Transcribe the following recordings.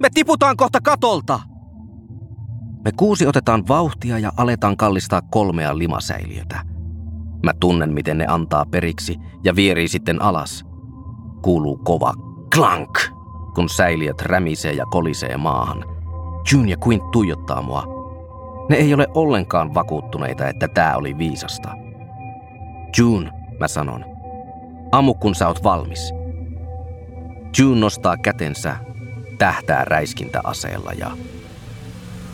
Me tiputaan kohta katolta! Me kuusi otetaan vauhtia ja aletaan kallistaa kolmea limasäiliötä. Mä tunnen, miten ne antaa periksi ja vierii sitten alas. Kuuluu kova klank, kun säiliöt rämisee ja kolisee maahan. June ja Quint tuijottaa mua. Ne ei ole ollenkaan vakuuttuneita, että tää oli viisasta. June, mä sanon. Ammu kun sä oot valmis. June nostaa kätensä, tähtää räiskintäaseella ja...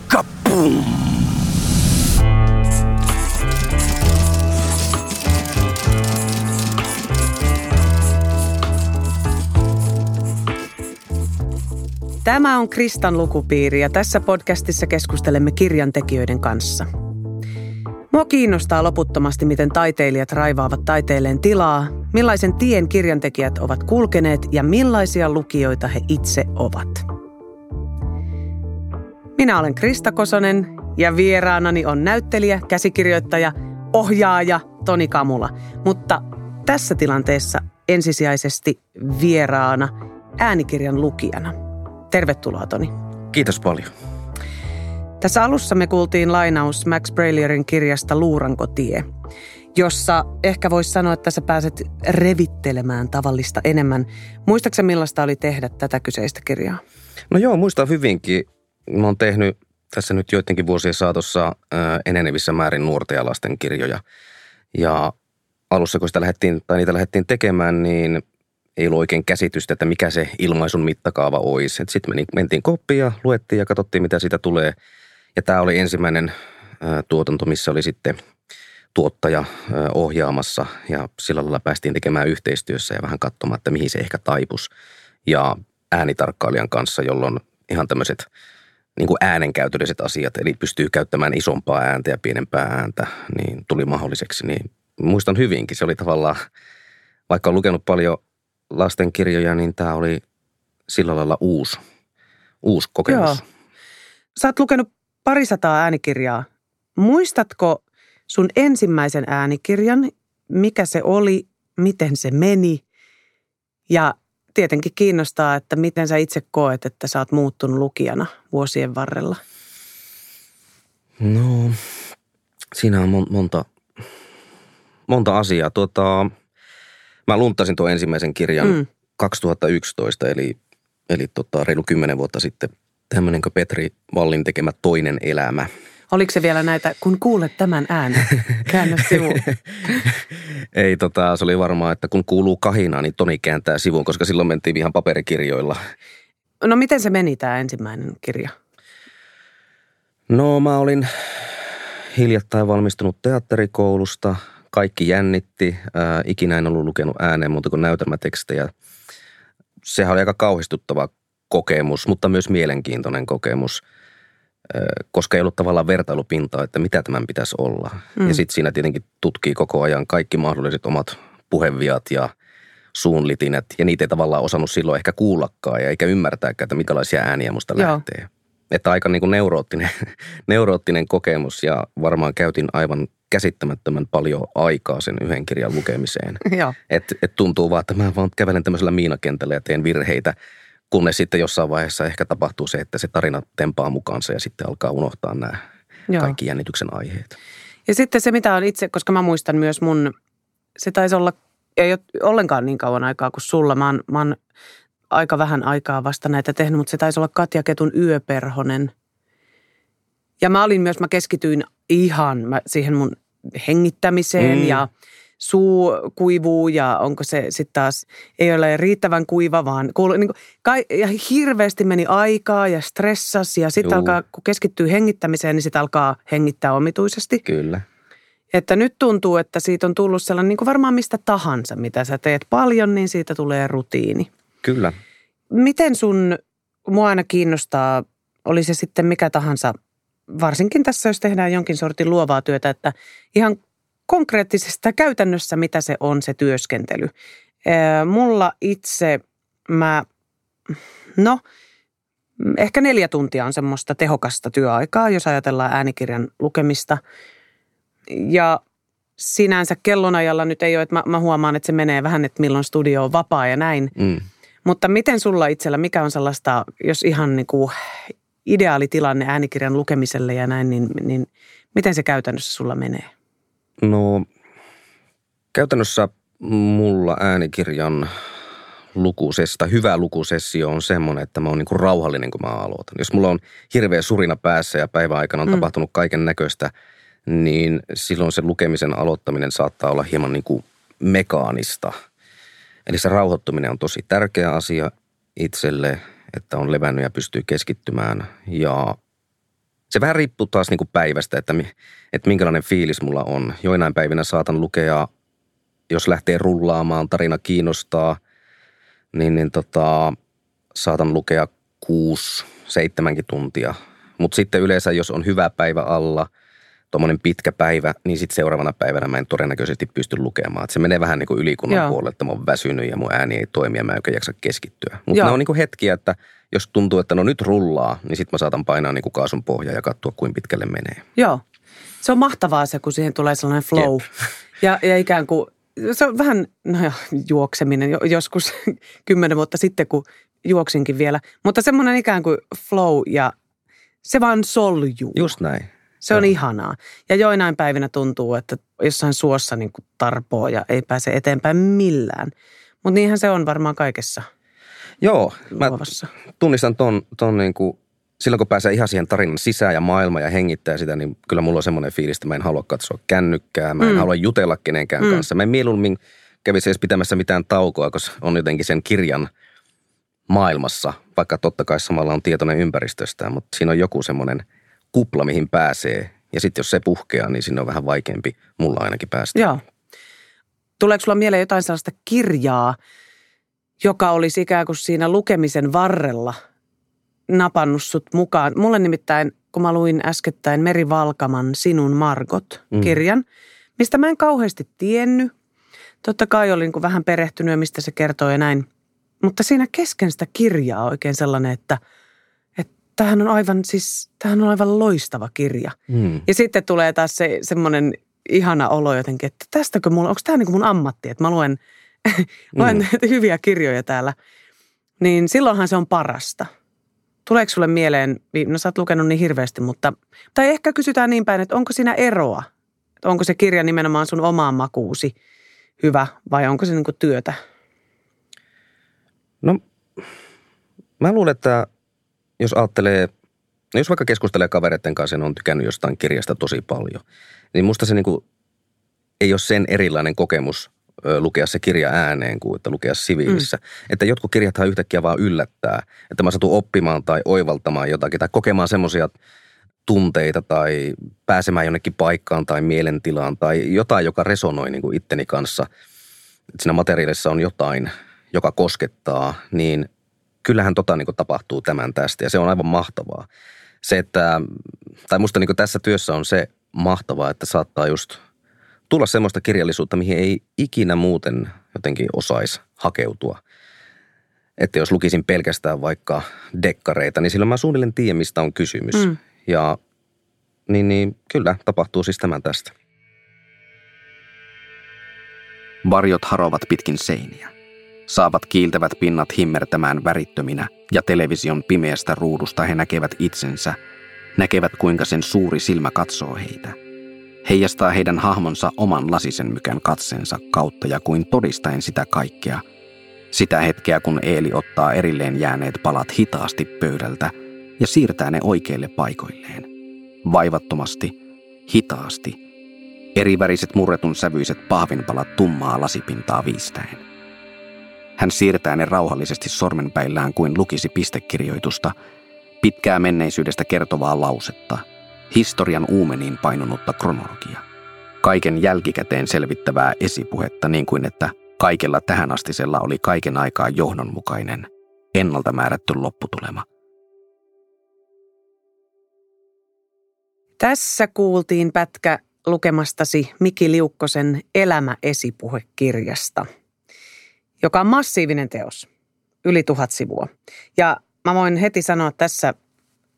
Kapum! Tämä on Kristan lukupiiri ja tässä podcastissa keskustelemme kirjantekijöiden kanssa. Mua kiinnostaa loputtomasti, miten taiteilijat raivaavat taiteilleen tilaa, millaisen tien kirjantekijät ovat kulkeneet ja millaisia lukijoita he itse ovat. Minä olen Krista Kosonen ja vieraanani on näyttelijä, käsikirjoittaja, ohjaaja Toni Kamula. Mutta tässä tilanteessa ensisijaisesti vieraana äänikirjan lukijana. Tervetuloa Toni. Kiitos paljon. Tässä alussa me kuultiin lainaus Max Brailerin kirjasta Luurankotie, jossa ehkä voisi sanoa, että sä pääset revittelemään tavallista enemmän. Muistaaksä millaista oli tehdä tätä kyseistä kirjaa? No joo, muistan hyvinkin. Mä oon tehnyt tässä nyt joidenkin vuosien saatossa ää, enenevissä määrin nuorten ja lasten kirjoja. Ja alussa, kun sitä lähdettiin, tai niitä lähdettiin tekemään, niin ei ollut oikein käsitystä, että mikä se ilmaisun mittakaava olisi. Sitten mentiin koppiin ja luettiin ja katsottiin, mitä siitä tulee. Ja tämä oli ensimmäinen tuotanto, missä oli sitten tuottaja ohjaamassa ja sillä lailla päästiin tekemään yhteistyössä ja vähän katsomaan, että mihin se ehkä taipus. Ja äänitarkkailijan kanssa, jolloin ihan tämmöiset niin äänenkäytölliset asiat, eli pystyy käyttämään isompaa ääntä ja pienempää ääntä, niin tuli mahdolliseksi. Niin muistan hyvinkin, se oli tavallaan, vaikka on lukenut paljon lastenkirjoja, niin tämä oli sillä lailla uusi, uusi kokemus. Joo. Sä oot lukenut parisataa äänikirjaa. Muistatko sun ensimmäisen äänikirjan, mikä se oli, miten se meni ja tietenkin kiinnostaa, että miten sä itse koet, että sä oot muuttunut lukijana vuosien varrella? No, siinä on monta, monta asiaa. Tuota, mä luntasin tuon ensimmäisen kirjan mm. 2011, eli, eli tota, reilu kymmenen vuotta sitten. Tämmöinen kuin Petri Vallin tekemä Toinen elämä – Oliko se vielä näitä, kun kuulet tämän äänen, käännä sivu? Ei, tota, se oli varmaan, että kun kuuluu kahina, niin Toni kääntää sivuun, koska silloin mentiin ihan paperikirjoilla. No miten se meni tämä ensimmäinen kirja? No mä olin hiljattain valmistunut teatterikoulusta. Kaikki jännitti. Ää, ikinä en ollut lukenut ääneen muuta kuin näytelmätekstejä. Sehän oli aika kauhistuttava kokemus, mutta myös mielenkiintoinen kokemus – koska ei ollut tavallaan vertailupintaa, että mitä tämän pitäisi olla. Mm. Ja sitten siinä tietenkin tutkii koko ajan kaikki mahdolliset omat puheviat ja suunlitinät, ja niitä ei tavallaan osannut silloin ehkä kuullakaan ja eikä ymmärtääkään, että minkälaisia ääniä musta Joo. lähtee. Että aika niin kuin neuroottinen, neuroottinen kokemus ja varmaan käytin aivan käsittämättömän paljon aikaa sen yhden kirjan lukemiseen. Että et tuntuu vaan, että mä vaan kävelen tämmöisellä miinakentällä ja teen virheitä – kunnes sitten jossain vaiheessa ehkä tapahtuu se, että se tarina tempaa mukaansa ja sitten alkaa unohtaa nämä Joo. kaikki jännityksen aiheet. Ja sitten se, mitä on itse, koska mä muistan myös mun, se taisi olla, ei ole ollenkaan niin kauan aikaa kuin sulla. Mä oon, mä oon aika vähän aikaa vasta näitä tehnyt, mutta se taisi olla Katja Ketun Yöperhonen. Ja mä olin myös, mä keskityin ihan mä siihen mun hengittämiseen mm. ja – suu kuivuu ja onko se sitten taas, ei ole riittävän kuiva, vaan kuulu, niin kuin, kai, ja hirveästi meni aikaa ja stressas ja sitten alkaa, kun keskittyy hengittämiseen, niin sitten alkaa hengittää omituisesti. Kyllä. Että nyt tuntuu, että siitä on tullut sellainen niin kuin varmaan mistä tahansa, mitä sä teet paljon, niin siitä tulee rutiini. Kyllä. Miten sun, mua aina kiinnostaa, oli se sitten mikä tahansa, varsinkin tässä jos tehdään jonkin sortin luovaa työtä, että ihan konkreettisesta käytännössä, mitä se on se työskentely. Mulla itse, mä, no, ehkä neljä tuntia on semmoista tehokasta työaikaa, jos ajatellaan äänikirjan lukemista. Ja sinänsä kellonajalla nyt ei ole, että mä, mä huomaan, että se menee vähän, että milloin studio on vapaa ja näin. Mm. Mutta miten sulla itsellä, mikä on sellaista, jos ihan niin kuin ideaalitilanne äänikirjan lukemiselle ja näin, niin, niin miten se käytännössä sulla menee? No käytännössä mulla äänikirjan lukusesta, hyvä lukusessio on semmoinen, että mä oon niinku rauhallinen, kun mä aloitan. Jos mulla on hirveä surina päässä ja päivän aikana on mm. tapahtunut kaiken näköistä, niin silloin se lukemisen aloittaminen saattaa olla hieman niin kuin mekaanista. Eli se rauhoittuminen on tosi tärkeä asia itselle, että on levännyt ja pystyy keskittymään. Ja se vähän riippuu taas niin kuin päivästä, että, että minkälainen fiilis mulla on. Joinain päivinä saatan lukea, jos lähtee rullaamaan, tarina kiinnostaa, niin, niin tota, saatan lukea kuusi, seitsemänkin tuntia. Mutta sitten yleensä, jos on hyvä päivä alla – tuommoinen pitkä päivä, niin sitten seuraavana päivänä mä en todennäköisesti pysty lukemaan. Et se menee vähän niin kuin ylikunnan Joo. puolelle, että mä oon väsynyt ja mun ääni ei toimi ja mä en jaksa keskittyä. Mutta ne on niin kuin hetkiä, että jos tuntuu, että no nyt rullaa, niin sitten mä saatan painaa niin kuin kaasun pohjaa ja katsoa, kuinka pitkälle menee. Joo. Se on mahtavaa se, kun siihen tulee sellainen flow. Ja, ja ikään kuin, se on vähän, no ja, juokseminen joskus kymmenen vuotta sitten, kun juoksinkin vielä. Mutta semmoinen ikään kuin flow ja se vaan soljuu. Just näin. Se on Joo. ihanaa. Ja joinain päivinä tuntuu, että jossain suossa niin kuin tarpoo ja ei pääse eteenpäin millään. Mutta niinhän se on varmaan kaikessa Joo, mä tunnistan ton, ton niin kuin, silloin kun pääsee ihan siihen tarinan sisään ja maailma ja hengittää sitä, niin kyllä mulla on semmoinen fiilis, että mä en halua katsoa kännykkää, mä en mm. halua jutella kenenkään mm. kanssa. Mä en mieluummin kävisi edes pitämässä mitään taukoa, koska on jotenkin sen kirjan maailmassa, vaikka totta kai samalla on tietoinen ympäristöstä, mutta siinä on joku semmoinen – kupla, mihin pääsee. Ja sitten jos se puhkeaa, niin sinne on vähän vaikeampi mulla ainakin päästä. Joo. Tuleeko sulla mieleen jotain sellaista kirjaa, joka olisi ikään kuin siinä lukemisen varrella napannut sut mukaan? Mulle nimittäin, kun mä luin äskettäin Meri Valkaman Sinun Margot-kirjan, mm. mistä mä en kauheasti tiennyt. Totta kai olin niin vähän perehtynyt, mistä se kertoo ja näin. Mutta siinä kesken sitä kirjaa oikein sellainen, että – tämähän on aivan, siis, tämähän on aivan loistava kirja. Mm. Ja sitten tulee taas se semmoinen ihana olo jotenkin, että tästäkö mulla, onko tämä niin mun ammatti, että mä luen, luen mm. hyviä kirjoja täällä. Niin silloinhan se on parasta. Tuleeko sulle mieleen, no sä oot lukenut niin hirveästi, mutta, tai ehkä kysytään niin päin, että onko siinä eroa? Että onko se kirja nimenomaan sun omaan makuusi hyvä vai onko se niin työtä? No, mä luulen, että jos ajattelee, jos vaikka keskustelee kavereiden kanssa ja on tykännyt jostain kirjasta tosi paljon, niin musta se niinku ei ole sen erilainen kokemus lukea se kirja ääneen kuin että lukea siviilissä. Mm. Että jotkut kirjathan yhtäkkiä vaan yllättää, että mä satun oppimaan tai oivaltamaan jotakin tai kokemaan semmoisia tunteita tai pääsemään jonnekin paikkaan tai mielentilaan tai jotain, joka resonoi niin kuin itteni kanssa. Että siinä materiaalissa on jotain, joka koskettaa, niin kyllähän tota niin tapahtuu tämän tästä ja se on aivan mahtavaa. Se, että, tai musta niin tässä työssä on se mahtavaa, että saattaa just tulla semmoista kirjallisuutta, mihin ei ikinä muuten jotenkin osaisi hakeutua. Että jos lukisin pelkästään vaikka dekkareita, niin silloin mä suunnilleen tiedän, mistä on kysymys. Mm. Ja niin, niin kyllä, tapahtuu siis tämän tästä. Varjot harovat pitkin seiniä saavat kiiltävät pinnat himmertämään värittöminä ja television pimeästä ruudusta he näkevät itsensä, näkevät kuinka sen suuri silmä katsoo heitä. Heijastaa heidän hahmonsa oman lasisen mykän katsensa kautta ja kuin todistaen sitä kaikkea. Sitä hetkeä, kun Eeli ottaa erilleen jääneet palat hitaasti pöydältä ja siirtää ne oikeille paikoilleen. Vaivattomasti, hitaasti, eriväriset murretun sävyiset pahvinpalat tummaa lasipintaa viistäen. Hän siirtää ne rauhallisesti sormenpäillään kuin lukisi pistekirjoitusta, pitkää menneisyydestä kertovaa lausetta, historian uumeniin painunutta kronologia. Kaiken jälkikäteen selvittävää esipuhetta niin kuin että kaikella tähän astisella oli kaiken aikaa johdonmukainen, ennalta määrätty lopputulema. Tässä kuultiin pätkä lukemastasi Miki Liukkosen Elämä-esipuhekirjasta – joka on massiivinen teos, yli tuhat sivua. Ja mä voin heti sanoa tässä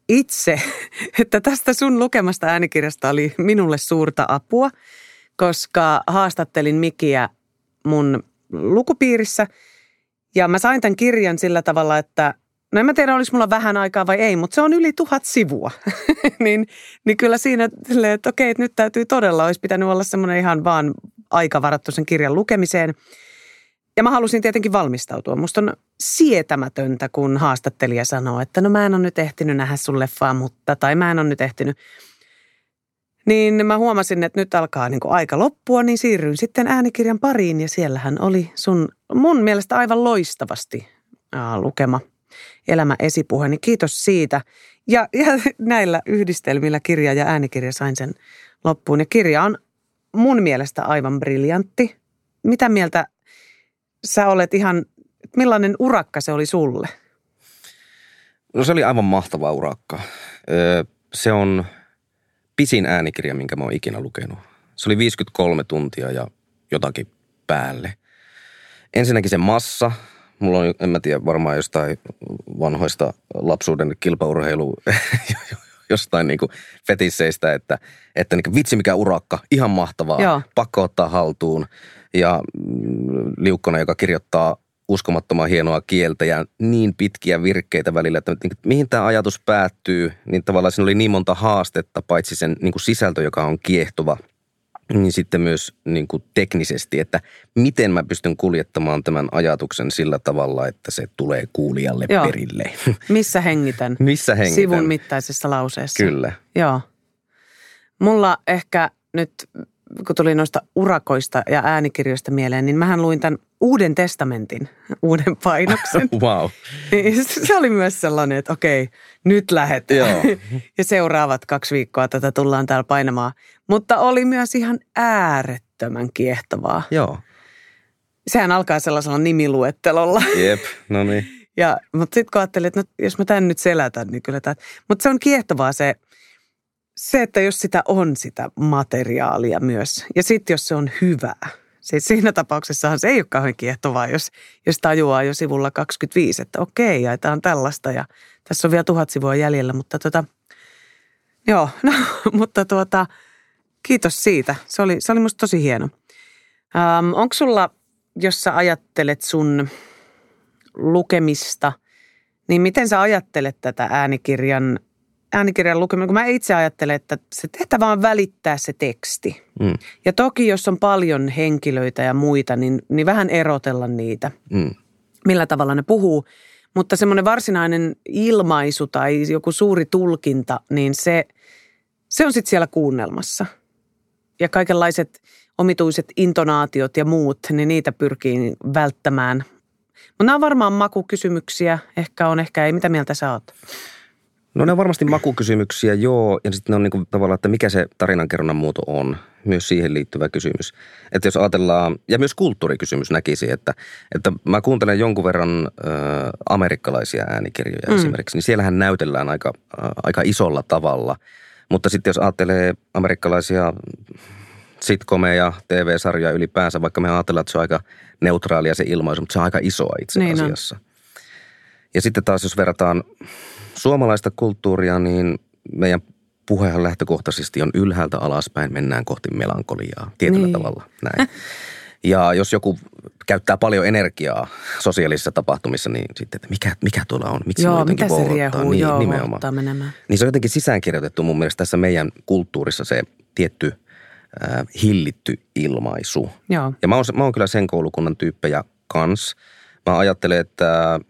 itse, että tästä sun lukemasta äänikirjasta oli minulle suurta apua, koska haastattelin Mikiä mun lukupiirissä Ja mä sain tämän kirjan sillä tavalla, että no en mä tiedä, olisi mulla vähän aikaa vai ei, mutta se on yli tuhat sivua. niin, niin kyllä siinä, että okei, että nyt täytyy todella, olisi pitänyt olla semmoinen ihan vaan aika varattu sen kirjan lukemiseen. Ja mä halusin tietenkin valmistautua. Musta on sietämätöntä, kun haastattelija sanoo, että no mä en ole nyt ehtinyt nähdä sun leffaa, mutta, tai mä en ole nyt ehtinyt. Niin mä huomasin, että nyt alkaa niin aika loppua, niin siirryin sitten äänikirjan pariin ja siellähän oli sun mun mielestä aivan loistavasti ää, lukema elämä esipuhe, niin kiitos siitä. Ja, ja näillä yhdistelmillä kirja ja äänikirja sain sen loppuun. Ja kirja on mun mielestä aivan briljantti. Mitä mieltä sä olet ihan, millainen urakka se oli sulle? No se oli aivan mahtava urakka. Se on pisin äänikirja, minkä mä oon ikinä lukenut. Se oli 53 tuntia ja jotakin päälle. Ensinnäkin se massa. Mulla on, en mä tiedä, varmaan jostain vanhoista lapsuuden kilpaurheilu jostain niin fetisseistä, että, että niin vitsi mikä urakka, ihan mahtavaa, Joo. pakko ottaa haltuun. Ja Liukkona, joka kirjoittaa uskomattoman hienoa kieltä ja niin pitkiä virkkeitä välillä, että mihin tämä ajatus päättyy, niin tavallaan siinä oli niin monta haastetta, paitsi sen niin kuin sisältö, joka on kiehtova, niin sitten myös niin kuin teknisesti, että miten mä pystyn kuljettamaan tämän ajatuksen sillä tavalla, että se tulee kuulijalle Joo. perille. Missä hengitän? Missä hengitän? Sivun mittaisessa lauseessa. Kyllä. Joo. Mulla ehkä nyt kun tuli noista urakoista ja äänikirjoista mieleen, niin mähän luin tämän Uuden testamentin, uuden painoksen. wow. Niin se oli myös sellainen, että okei, nyt lähdetään. Joo. ja seuraavat kaksi viikkoa tätä tullaan täällä painamaan. Mutta oli myös ihan äärettömän kiehtovaa. Joo. Sehän alkaa sellaisella nimiluettelolla. Jep, no niin. Ja, mutta sitten kun ajattelin, että no, jos mä tämän nyt selätän, niin kyllä tämä. Mutta se on kiehtovaa se, se, että jos sitä on sitä materiaalia myös. Ja sitten jos se on hyvää. Siis siinä tapauksessahan se ei ole kauhean kiehtovaa, jos, jos tajuaa jo sivulla 25, että okei, jaetaan tällaista ja tässä on vielä tuhat sivua jäljellä, mutta tota, joo, no, mutta tuota, kiitos siitä. Se oli, se oli musta tosi hieno. Ähm, onko sulla, jos sä ajattelet sun lukemista, niin miten sä ajattelet tätä äänikirjan äänikirjan lukeminen, kun mä itse ajattelen, että se tehtävä on välittää se teksti. Mm. Ja toki, jos on paljon henkilöitä ja muita, niin, niin vähän erotella niitä, mm. millä tavalla ne puhuu. Mutta semmoinen varsinainen ilmaisu tai joku suuri tulkinta, niin se, se on sitten siellä kuunnelmassa. Ja kaikenlaiset omituiset intonaatiot ja muut, niin niitä pyrkii välttämään. Mutta nämä on varmaan makukysymyksiä. Ehkä on, ehkä ei. Mitä mieltä sä oot? No ne on varmasti makukysymyksiä, joo. Ja sitten ne on niin kuin tavallaan, että mikä se tarinankerronnan muoto on. Myös siihen liittyvä kysymys. Että jos ajatellaan, ja myös kulttuurikysymys näkisi, että, että mä kuuntelen jonkun verran ö, amerikkalaisia äänikirjoja mm. esimerkiksi, niin siellähän näytellään aika, ä, aika isolla tavalla. Mutta sitten jos ajattelee amerikkalaisia sitcomeja, TV-sarjoja ylipäänsä, vaikka me ajatellaan, että se on aika neutraalia se ilmaisu, mutta se on aika isoa itse niin asiassa. On. Ja sitten taas jos verrataan suomalaista kulttuuria, niin meidän puhehan lähtökohtaisesti on ylhäältä alaspäin, mennään kohti melankoliaa tietyllä niin. tavalla. Näin. Ja jos joku käyttää paljon energiaa sosiaalisissa tapahtumissa, niin sitten, että mikä, mikä tuolla on, miksi joo, mitä se riehuu, niin, joo, nimenomaan. menemään. Niin se on jotenkin sisäänkirjoitettu mun mielestä tässä meidän kulttuurissa se tietty äh, hillitty ilmaisu. Joo. Ja mä oon, mä oon kyllä sen koulukunnan tyyppejä kans. Mä ajattelen, että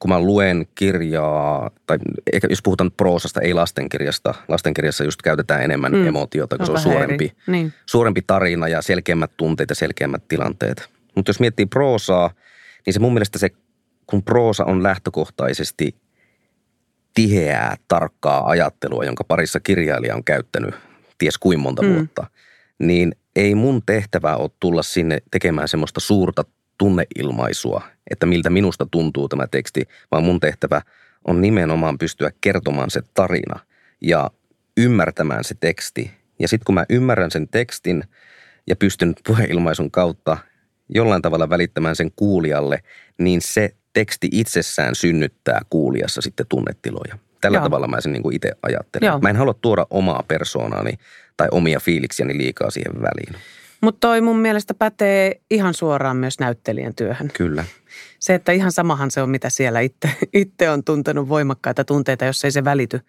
kun mä luen kirjaa, tai ehkä jos puhutaan proosasta, ei lastenkirjasta, lastenkirjassa just käytetään enemmän mm. emotiota, kun se on suurempi, niin. suurempi tarina ja selkeämmät tunteet ja selkeämmät tilanteet. Mutta jos miettii proosaa, niin se mun mielestä se, kun proosa on lähtökohtaisesti tiheää, tarkkaa ajattelua, jonka parissa kirjailija on käyttänyt ties kuin monta mm. vuotta, niin ei mun tehtävä ole tulla sinne tekemään semmoista suurta tunneilmaisua, että miltä minusta tuntuu tämä teksti, vaan mun tehtävä on nimenomaan pystyä kertomaan se tarina ja ymmärtämään se teksti. Ja sitten kun mä ymmärrän sen tekstin ja pystyn puheilmaisun kautta jollain tavalla välittämään sen kuulijalle, niin se teksti itsessään synnyttää kuulijassa sitten tunnetiloja. Tällä Joo. tavalla mä sen niin itse ajattelen. Joo. Mä en halua tuoda omaa persoonaani tai omia fiiliksiäni liikaa siihen väliin. Mutta toi mun mielestä pätee ihan suoraan myös näyttelijän työhön. Kyllä. Se, että ihan samahan se on, mitä siellä itse, itse on tuntenut voimakkaita tunteita, jos ei se välity.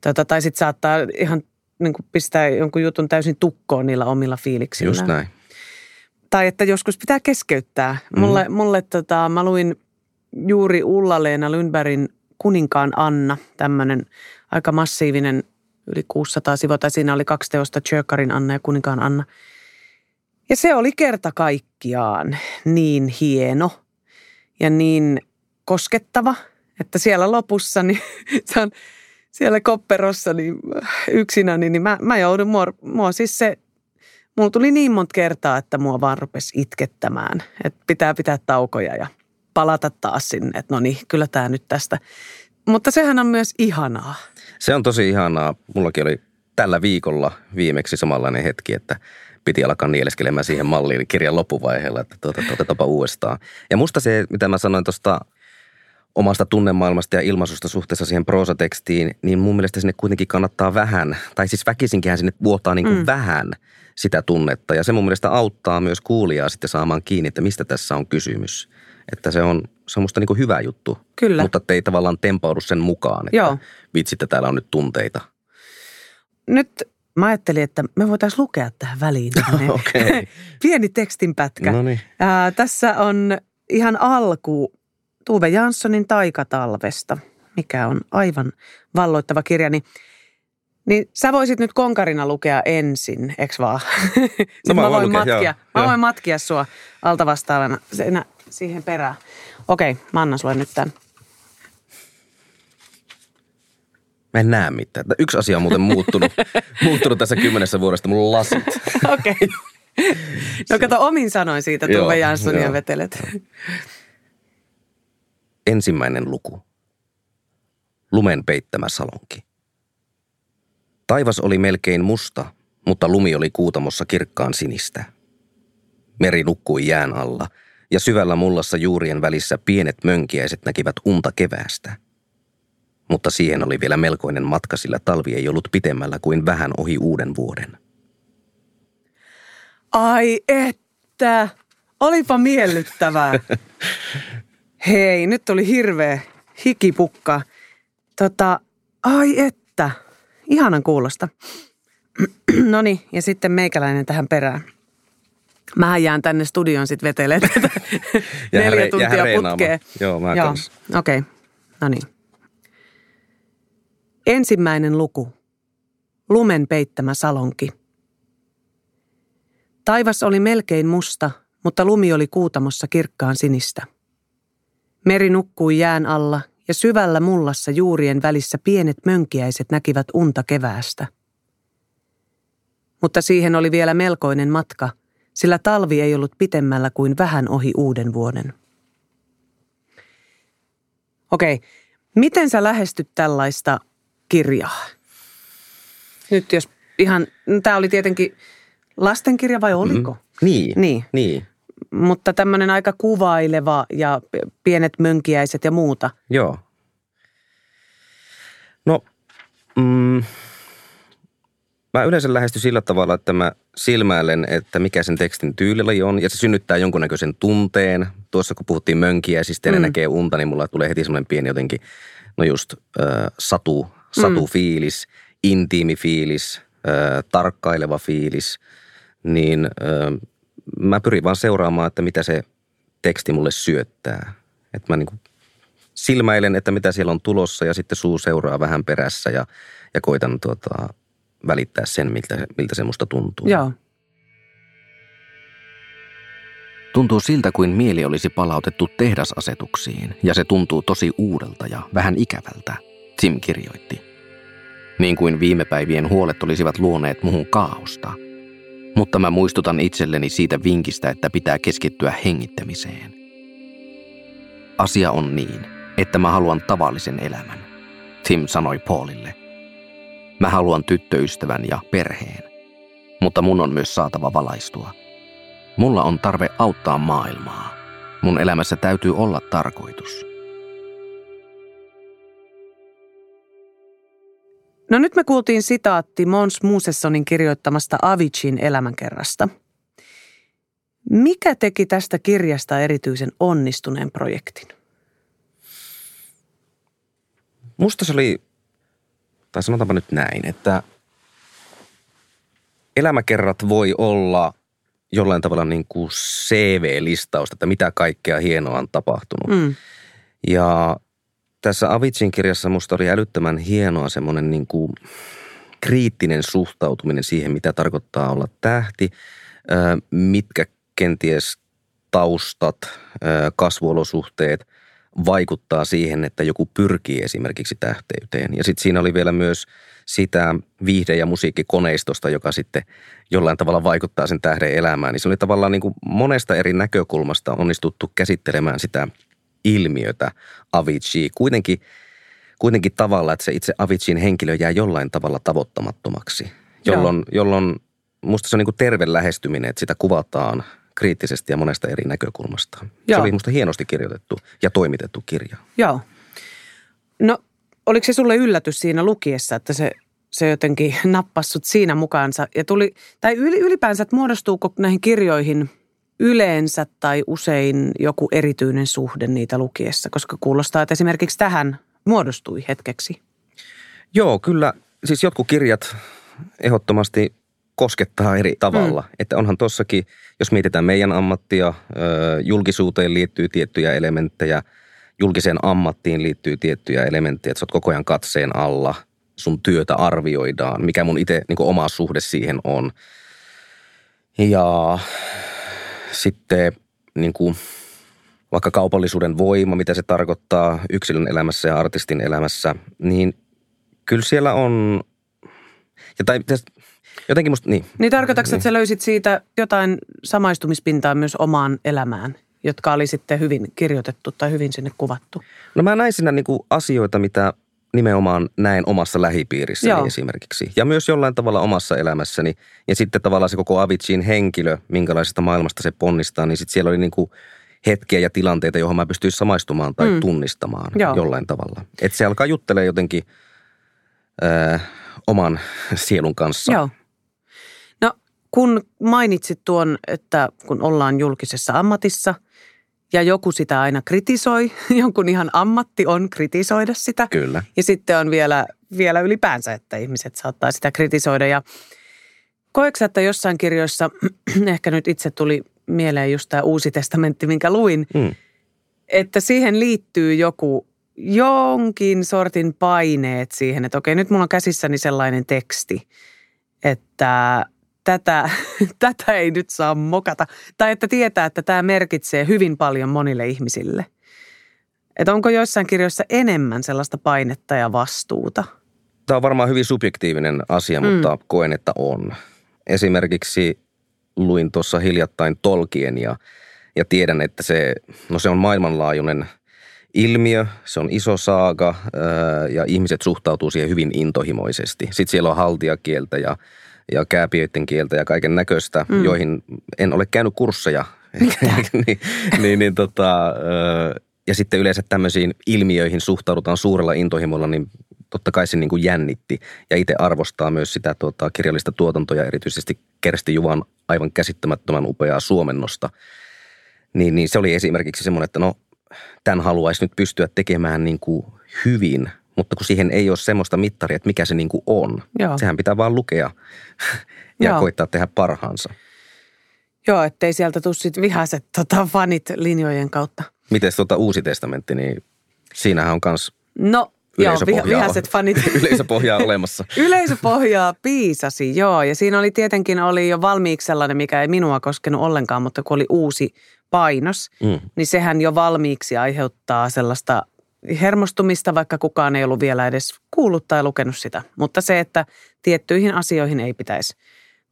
Tota, tai sitten saattaa ihan niin kuin pistää jonkun jutun täysin tukkoon niillä omilla fiiliksillä. Just näin. Tai että joskus pitää keskeyttää. Mhm. Mulle, mulle tota, mä luin juuri Ulla-Leena Lundbergin Kuninkaan Anna, tämmöinen aika massiivinen, yli 600 sivua, tai siinä oli kaksi teosta, Tjökarin Anna ja Kuninkaan Anna. Ja se oli kerta kaikkiaan niin hieno ja niin koskettava, että siellä lopussa, niin on siellä kopperossa niin yksinäni, niin mä, mä joudun, mua, mua siis se, mulla tuli niin monta kertaa, että mua vaan rupesi itkettämään, että pitää pitää taukoja ja palata taas sinne, että no niin, kyllä tämä nyt tästä. Mutta sehän on myös ihanaa. Se on tosi ihanaa. Mullakin oli tällä viikolla viimeksi samanlainen hetki, että piti alkaa nieleskelemään siihen malliin kirjan loppuvaiheella, että tuota, otetaanpa uudestaan. Ja musta se, mitä mä sanoin tuosta omasta tunnemaailmasta ja ilmaisusta suhteessa siihen proosatekstiin, niin mun mielestä sinne kuitenkin kannattaa vähän, tai siis väkisinkinhän sinne vuotaa niin kuin mm. vähän sitä tunnetta. Ja se mun mielestä auttaa myös kuulijaa sitten saamaan kiinni, että mistä tässä on kysymys. Että se on, se on musta niin kuin hyvä juttu. Kyllä. Mutta ei tavallaan tempaudu sen mukaan, että Joo. vitsi, että täällä on nyt tunteita. Nyt mä ajattelin, että me voitaisiin lukea tähän väliin. Okei. Pieni tekstinpätkä. No niin. Ää, tässä on ihan alku Tuve Janssonin Taikatalvesta, mikä on aivan valloittava kirja. Niin, niin sä voisit nyt konkarina lukea ensin, eks vaan? Sitten No mä mä, voin lukea, matkia, joo, mä joo. voin matkia sua alta vastaavana senä, siihen perään. Okei, mä annan sulle nyt tämän. Mä en näe mitään. Yksi asia on muuten muuttunut, muuttunut tässä kymmenessä vuodesta. Mulla on lasit. Okei. No kato, omin sanoin siitä Tuve Janssonia joo. vetelet. Ensimmäinen luku. Lumen peittämä salonki. Taivas oli melkein musta, mutta lumi oli kuutamossa kirkkaan sinistä. Meri nukkui jään alla, ja syvällä mullassa juurien välissä pienet mönkiäiset näkivät unta keväästä. Mutta siihen oli vielä melkoinen matka, sillä talvi ei ollut pitemmällä kuin vähän ohi uuden vuoden. Ai että, olipa miellyttävää. Hei, nyt oli hirveä hikipukka. Tota, ai että, ihanan kuulosta. no niin, ja sitten meikäläinen tähän perään. Mähän jään tänne studioon sitten tätä Jää neljä tuntia putkeen. Joo, mä Joo, okei, okay. no niin. Ensimmäinen luku. Lumen peittämä salonki. Taivas oli melkein musta, mutta lumi oli kuutamossa kirkkaan sinistä. Meri nukkui jään alla ja syvällä mullassa juurien välissä pienet mönkiäiset näkivät unta keväästä. Mutta siihen oli vielä melkoinen matka, sillä talvi ei ollut pitemmällä kuin vähän ohi uuden vuoden. Okei, miten sä lähestyt tällaista kirjaa? Nyt jos ihan, tämä oli tietenkin lastenkirja vai oliko? Niin, Niin. niin. Mutta tämmöinen aika kuvaileva ja pienet mönkiäiset ja muuta. Joo. No, mm, mä yleensä lähestyn sillä tavalla, että mä silmäilen, että mikä sen tekstin tyylillä on, ja se synnyttää jonkunnäköisen tunteen. Tuossa kun puhuttiin mönkiäisistä ja Mm. näkee unta, niin mulla tulee heti semmoinen pieni jotenkin, no just äh, satu, satu fiilis, intiimi fiilis, äh, tarkkaileva fiilis. Niin äh, mä pyrin vaan seuraamaan, että mitä se teksti mulle syöttää. Että mä niinku silmäilen, että mitä siellä on tulossa ja sitten suu seuraa vähän perässä ja, ja koitan tuota, välittää sen, miltä, miltä se musta tuntuu. Joo. Tuntuu siltä, kuin mieli olisi palautettu tehdasasetuksiin, ja se tuntuu tosi uudelta ja vähän ikävältä, Tim kirjoitti. Niin kuin viime päivien huolet olisivat luoneet muhun kaaosta. Mutta mä muistutan itselleni siitä vinkistä, että pitää keskittyä hengittämiseen. Asia on niin, että mä haluan tavallisen elämän, Tim sanoi Paulille. Mä haluan tyttöystävän ja perheen, mutta mun on myös saatava valaistua. Mulla on tarve auttaa maailmaa. Mun elämässä täytyy olla tarkoitus. No nyt me kuultiin sitaatti Mons Musessonin kirjoittamasta Avicin elämänkerrasta. Mikä teki tästä kirjasta erityisen onnistuneen projektin? Musta se oli, tai sanotaanpa nyt näin, että elämäkerrat voi olla jollain tavalla niin kuin CV-listausta, että mitä kaikkea hienoa on tapahtunut. Mm. Ja tässä Avitsin kirjassa musta oli älyttömän hienoa semmoinen niin kuin kriittinen suhtautuminen siihen, mitä tarkoittaa olla tähti, mitkä kenties taustat, kasvuolosuhteet vaikuttaa siihen, että joku pyrkii esimerkiksi tähteyteen. Ja sitten siinä oli vielä myös sitä viihde- ja musiikkikoneistosta, joka sitten jollain tavalla vaikuttaa sen tähden elämään. Niin se oli tavallaan niin kuin monesta eri näkökulmasta onnistuttu käsittelemään sitä ilmiötä Avicii. Kuitenkin, kuitenkin tavalla, että se itse Aviciin henkilö jää jollain tavalla tavoittamattomaksi, jolloin, jolloin musta se on niin terve lähestyminen, että sitä kuvataan kriittisesti ja monesta eri näkökulmasta. Joo. Se oli musta hienosti kirjoitettu ja toimitettu kirja. Joo. No, oliko se sulle yllätys siinä lukiessa, että se, se jotenkin nappassut siinä mukaansa? Ja tuli, tai ylipäänsä, että muodostuuko näihin kirjoihin yleensä tai usein joku erityinen suhde niitä lukiessa? Koska kuulostaa, että esimerkiksi tähän muodostui hetkeksi. Joo, kyllä. Siis jotkut kirjat ehdottomasti koskettaa eri tavalla. Mm. Että onhan tossakin, jos mietitään meidän ammattia, julkisuuteen liittyy tiettyjä elementtejä, julkiseen ammattiin liittyy tiettyjä elementtejä, että sä oot koko ajan katseen alla, sun työtä arvioidaan, mikä mun itse niin oma suhde siihen on. Ja sitten niin kuin, vaikka kaupallisuuden voima, mitä se tarkoittaa yksilön elämässä ja artistin elämässä, niin kyllä siellä on, ja tai Jotenkin musta, niin. Niin tarkoitatko, niin. että sä löysit siitä jotain samaistumispintaa myös omaan elämään, jotka oli sitten hyvin kirjoitettu tai hyvin sinne kuvattu? No mä näin siinä niinku asioita, mitä nimenomaan näin omassa lähipiirissäni Joo. esimerkiksi. Ja myös jollain tavalla omassa elämässäni. Ja sitten tavallaan se koko Avicin henkilö, minkälaisesta maailmasta se ponnistaa, niin sitten siellä oli niinku hetkiä ja tilanteita, johon mä pystyisin samaistumaan tai mm. tunnistamaan Joo. jollain tavalla. Että se alkaa juttelemaan jotenkin äh, oman sielun kanssa. Joo. Kun mainitsit tuon, että kun ollaan julkisessa ammatissa ja joku sitä aina kritisoi, jonkun ihan ammatti on kritisoida sitä. Kyllä. Ja sitten on vielä, vielä ylipäänsä, että ihmiset saattaa sitä kritisoida. Ja koetko että jossain kirjoissa, ehkä nyt itse tuli mieleen just tämä uusi testamentti, minkä luin, mm. että siihen liittyy joku jonkin sortin paineet siihen, että okei, nyt mulla on käsissäni sellainen teksti, että tätä, tätä ei nyt saa mokata. Tai että tietää, että tämä merkitsee hyvin paljon monille ihmisille. Että onko joissain kirjoissa enemmän sellaista painetta ja vastuuta? Tämä on varmaan hyvin subjektiivinen asia, mm. mutta koen, että on. Esimerkiksi luin tuossa hiljattain Tolkien ja, ja tiedän, että se, no se on maailmanlaajuinen ilmiö, se on iso saaga ja ihmiset suhtautuu siihen hyvin intohimoisesti. Sitten siellä on haltiakieltä ja ja kääpiöiden kieltä ja kaiken näköistä, mm. joihin en ole käynyt kursseja. niin, niin, niin tota, ja sitten yleensä tämmöisiin ilmiöihin suhtaudutaan suurella intohimolla, niin totta kai se niin kuin jännitti. Ja itse arvostaa myös sitä tuota, kirjallista tuotantoa erityisesti Kersti Juvan aivan käsittämättömän upeaa suomennosta. Niin, niin se oli esimerkiksi semmoinen, että no tämän haluaisi nyt pystyä tekemään niin kuin hyvin – mutta kun siihen ei ole semmoista mittaria, että mikä se niin kuin on. Joo. Sehän pitää vaan lukea ja Joo. koittaa tehdä parhaansa. Joo, ettei sieltä tule sitten vihaset tota, fanit linjojen kautta. Miten tuota uusi testamentti, niin siinähän on myös No Joo, vihaset fanit. Yleisöpohjaa olemassa. Yleisöpohjaa piisasi, joo. Ja siinä oli tietenkin oli jo valmiiksi sellainen, mikä ei minua koskenut ollenkaan, mutta kun oli uusi painos, mm. niin sehän jo valmiiksi aiheuttaa sellaista hermostumista, vaikka kukaan ei ollut vielä edes kuullut tai lukenut sitä. Mutta se, että tiettyihin asioihin ei pitäisi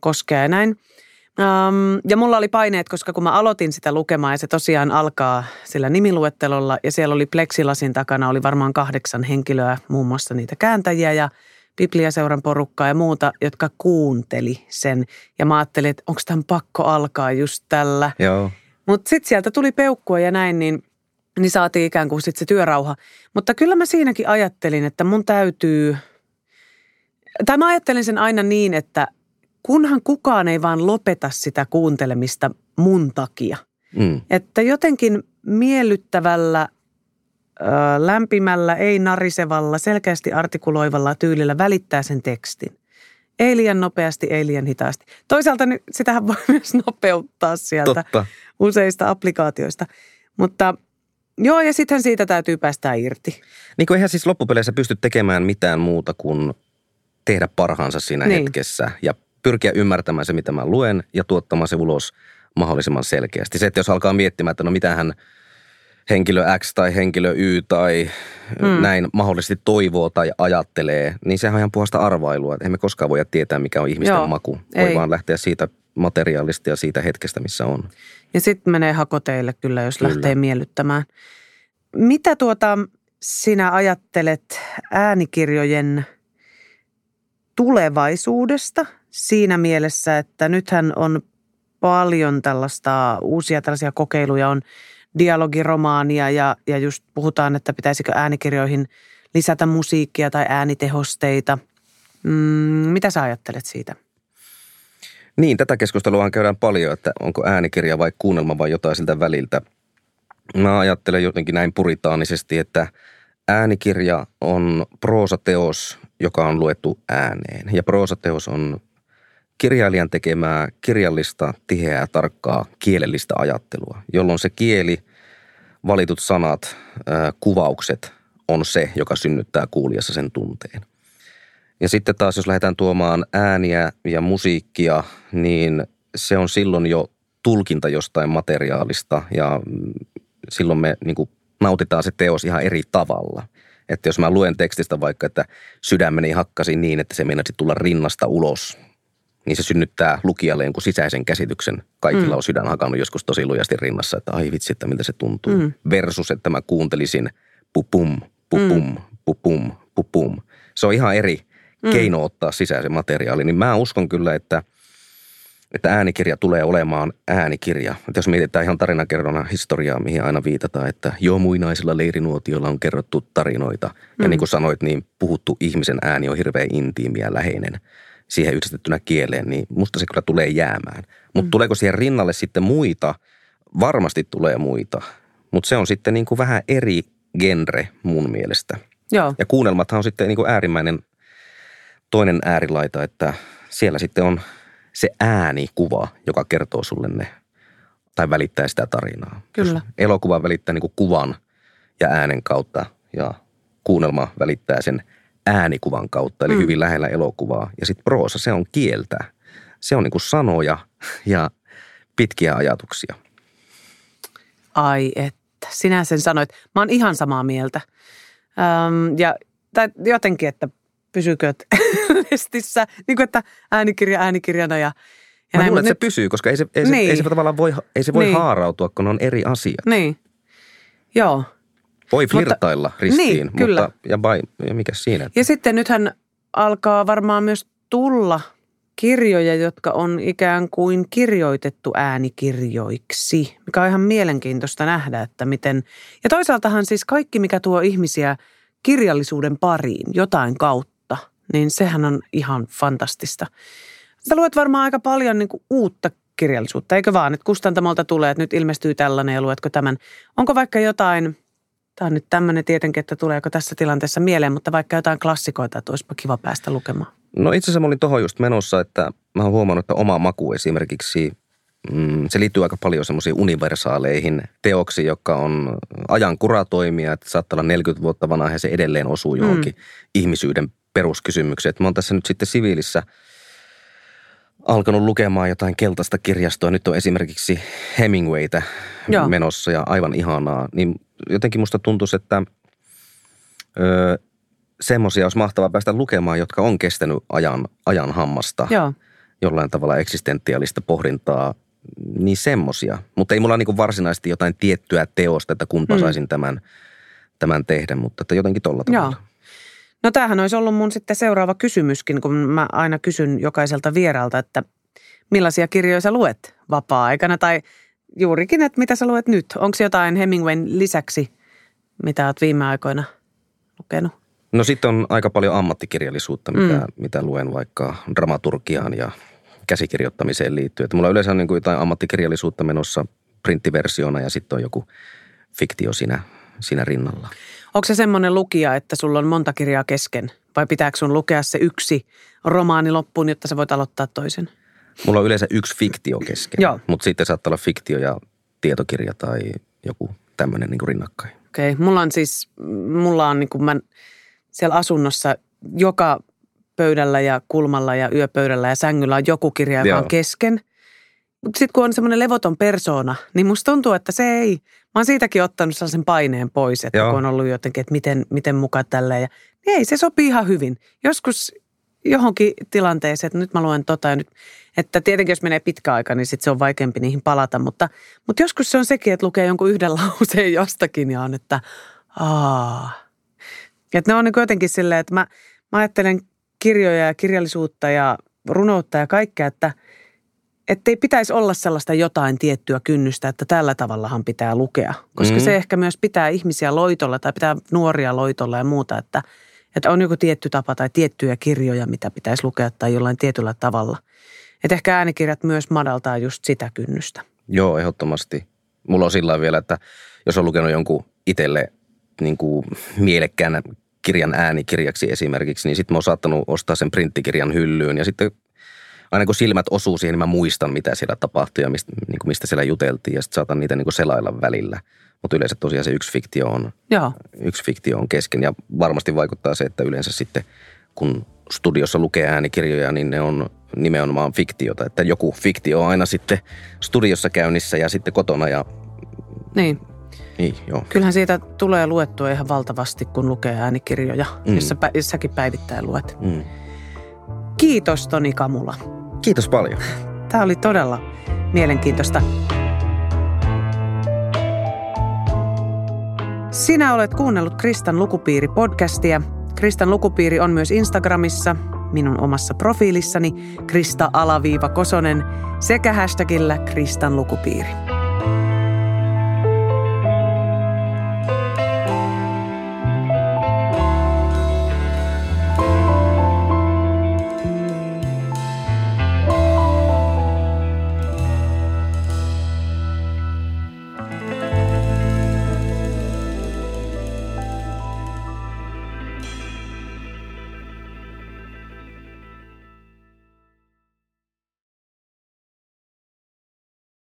koskea ja näin. Um, ja mulla oli paineet, koska kun mä aloitin sitä lukemaan ja se tosiaan alkaa sillä nimiluettelolla ja siellä oli pleksilasin takana oli varmaan kahdeksan henkilöä, muun muassa niitä kääntäjiä ja Bibliaseuran porukkaa ja muuta, jotka kuunteli sen. Ja mä ajattelin, että onko tämän pakko alkaa just tällä. Mutta sitten sieltä tuli peukkua ja näin, niin niin saatiin ikään kuin sitten se työrauha. Mutta kyllä mä siinäkin ajattelin, että mun täytyy, tai mä ajattelin sen aina niin, että kunhan kukaan ei vaan lopeta sitä kuuntelemista mun takia. Mm. Että jotenkin miellyttävällä, lämpimällä, ei narisevalla, selkeästi artikuloivalla tyylillä välittää sen tekstin. Ei liian nopeasti, ei liian hitaasti. Toisaalta nyt sitähän voi myös nopeuttaa sieltä Totta. useista applikaatioista. Mutta joo, ja sittenhän siitä täytyy päästä irti. Niin kuin eihän siis loppupeleissä pysty tekemään mitään muuta kuin tehdä parhaansa siinä Niin. hetkessä ja pyrkiä ymmärtämään se, mitä mä luen ja tuottamaan se ulos mahdollisimman selkeästi. Se, että jos alkaa miettimään, että no mitähän henkilö X tai henkilö Y tai Mm. mm. näin mahdollisesti toivoo tai ajattelee, niin sehän on ihan puhasta arvailua. Emme koskaan voi tietää, mikä on ihmisten Joo, maku. Voi ei. vaan lähteä siitä materiaalista ja siitä hetkestä, missä on. Ja sitten menee hakoteille kyllä, jos Kyllä. lähtee miellyttämään. Mitä tuota sinä ajattelet äänikirjojen tulevaisuudesta siinä mielessä, että nythän on paljon tällaista uusia tällaisia kokeiluja, on dialogiromaania ja, ja just puhutaan, että pitäisikö äänikirjoihin lisätä musiikkia tai äänitehosteita. Mm, mitä sä ajattelet siitä? Niin, tätä keskustelua käydään paljon, että onko äänikirja vai kuunnelma vai jotain siltä väliltä. Mä ajattelen jotenkin näin puritaanisesti, että äänikirja on proosateos, joka on luettu ääneen. Ja proosateos on kirjailijan tekemää kirjallista, tiheää, tarkkaa kielellistä ajattelua, jolloin se kieli, valitut sanat, kuvaukset on se, joka synnyttää kuulijassa sen tunteen. Ja sitten taas, jos lähdetään tuomaan ääniä ja musiikkia, niin se on silloin jo tulkinta jostain materiaalista ja mm, silloin me niin kuin nautitaan se teos ihan eri tavalla. Että jos mä luen tekstistä vaikka, että sydämeni hakkasi niin, että se meinasi tulla rinnasta ulos, niin se synnyttää lukijalle jonkun sisäisen käsityksen. Kaikilla Mm. on sydän hakannut joskus tosi lujasti rinnassa, että ai vitsi, että miltä se tuntuu. Mm. Versus, että mä kuuntelisin pupum, pupum, mm. pupum, pupum. Se on ihan eri Mm. keino ottaa sisäisen materiaali. Niin mä uskon kyllä, että, että äänikirja tulee olemaan äänikirja. Että jos mietitään ihan tarinakerronnan historiaa, mihin aina viitataan, että jo muinaisilla leirinuotioilla on kerrottu tarinoita. Ja Mm. niin kuin sanoit, niin puhuttu ihmisen ääni on hirveän intiimi ja läheinen siihen yhdistettynä kieleen, niin musta se kyllä tulee jäämään. Mutta Mm. tuleeko siihen rinnalle sitten muita? Varmasti tulee muita, mutta se on sitten niin kuin vähän eri genre mun mielestä. Joo, Ja kuunnelmathan on sitten niin kuin äärimmäinen toinen äärilaita, että siellä sitten on se äänikuva, joka kertoo sulle ne tai välittää sitä tarinaa. Kyllä. Jos elokuva välittää niin kuin kuvan ja äänen kautta ja kuunnelma välittää sen äänikuvan kautta, eli Mm. hyvin lähellä elokuvaa. Ja sitten proosa, se on kieltä. Se on niin kuin sanoja ja pitkiä ajatuksia. ai että. Sinä sen sanoit. Mä oon ihan samaa mieltä. Öm, ja tai jotenkin, että pysykö lestissä, niin kuin että äänikirja äänikirjana ja, ja Mä luulen, mut että se nyt- pysyy, koska ei se, ei se, Niin. ei se tavallaan voi, ei se voi Niin. haarautua, kun ne on eri asiat. Niin, joo. Voi Mutta- flirttailla ristiin, Niin, kyllä. mutta ja, vai, ja mikä siinä? Ja sitten nythän alkaa varmaan myös tulla kirjoja, jotka on ikään kuin kirjoitettu äänikirjoiksi, mikä on ihan mielenkiintoista nähdä, että miten... Ja toisaaltahan siis kaikki, mikä tuo ihmisiä kirjallisuuden pariin jotain kautta, niin sehän on ihan fantastista. Sä luet varmaan aika paljon niin kuin uutta kirjallisuutta, eikö vaan? Että kustantamolta tulee, että nyt ilmestyy tällainen ja luetko tämän. Onko vaikka jotain, tämä on nyt tämmöinen tietenkin, että tuleeko tässä tilanteessa mieleen, mutta vaikka jotain klassikoita, että olisipa kiva päästä lukemaan. No itse asiassa mä olin tohon just menossa, että mä oon huomannut, että oma maku esimerkiksi, mm, se liittyy aika paljon semmoisiin universaaleihin teoksiin, jotka on ajan kuratoimia, että saattaa olla 40 vuotta vanha ja se edelleen osuu johonkin mm. ihmisyyden peruskysymykseen. Mä oon tässä nyt sitten siviilissä alkanut lukemaan jotain keltaista kirjastoa. Nyt on esimerkiksi Hemingwaytä Joo. menossa ja aivan ihanaa. Niin jotenkin musta tuntuisi, että ö, semmoisia olisi mahtavaa päästä lukemaan, jotka on kestänyt ajan, ajan hammasta. Joo, Jollain tavalla eksistentiaalista pohdintaa, niin semmosia. Mutta ei mulla niinku varsinaisesti jotain tiettyä teosta, että kumpa mm. saisin tämän, tämän tehdä, mutta että jotenkin tolla tavalla. Joo. No tämähän olisi ollut mun sitten seuraava kysymyskin, kun mä aina kysyn jokaiselta vieralta, että millaisia kirjoja sä luet vapaa-aikana tai juurikin, että mitä sä luet nyt. Onko jotain Hemingwayn lisäksi, mitä oot viime aikoina lukenut? No sitten on aika paljon ammattikirjallisuutta, mitä, Mm. mitä luen vaikka dramaturgiaan ja käsikirjoittamiseen liittyy. Että mulla yleensä on niin kuin jotain ammattikirjallisuutta menossa printtiversiona ja sitten on joku fiktio siinä, siinä rinnalla. Onko se semmoinen lukija, että sulla on monta kirjaa kesken? Vai pitääkö sun lukea se yksi romaani loppuun, jotta sä voit aloittaa toisen? Mulla on yleensä yksi fiktio kesken, mutta sitten saattaa olla fiktio ja tietokirja tai joku tämmöinen niin rinnakkain. Okei, okay. mulla on siis, mulla on niin kuin mä siellä asunnossa joka pöydällä ja kulmalla ja yöpöydällä ja sängyllä on joku kirja, joka Joo. on kesken. Mutta sitten kun on semmoinen levoton persoona, niin musta tuntuu, että se ei, mä oon siitäkin ottanut sellaisen paineen pois, että Joo. kun on ollut jotenkin, että miten, miten mukaan tälleen. Ja, niin ei, se sopii ihan hyvin. Joskus johonkin tilanteeseen, että nyt mä luen tota ja nyt, että tietenkin jos menee pitkä aika, niin sitten se on vaikeampi niihin palata, mutta, mutta joskus se on sekin, että lukee jonkun yhden lauseen jostakin ja on, että aa. Että ne on niin jotenkin silleen, että mä, mä ajattelen kirjoja ja kirjallisuutta ja runoutta ja kaikkea, että ei pitäisi olla sellaista jotain tiettyä kynnystä, että tällä tavallahan pitää lukea. Koska mm. se ehkä myös pitää ihmisiä loitolla tai pitää nuoria loitolla ja muuta, että, että on joku tietty tapa tai tiettyjä kirjoja, mitä pitäisi lukea tai jollain tietyllä tavalla. Että ehkä äänikirjat myös madaltaa just sitä kynnystä. Joo, ehdottomasti. Mulla on sillä vielä, että jos on lukenut jonkun itselle niin kuin mielekkään kirjan äänikirjaksi esimerkiksi, niin sitten mä oon saattanut ostaa sen printtikirjan hyllyyn ja sitten aina kun silmät osuu siihen, niin mä muistan, mitä siellä tapahtui ja mistä, niin kuin mistä siellä juteltiin ja sitten saatan niitä niin kuin selailla välillä. Mutta yleensä tosiaan se yksi fiktio, on, Joo. yksi fiktio on kesken ja varmasti vaikuttaa se, että yleensä sitten kun studiossa lukee äänikirjoja, niin ne on nimenomaan fiktiota. Että joku fiktio on aina sitten studiossa käynnissä ja sitten kotona ja niin. Niin, joo. Kyllähän siitä tulee luettua ihan valtavasti, kun lukee äänikirjoja, mm. jossa pä, jossakin päivittäin luet. Mm. Kiitos Toni Kamula. Kiitos paljon. Tämä oli todella mielenkiintoista. Sinä olet kuunnellut Kristan lukupiiri-podcastia. Kristan lukupiiri on myös Instagramissa, minun omassa profiilissani Krista-Kosonen sekä hashtagillä Kristan lukupiiri.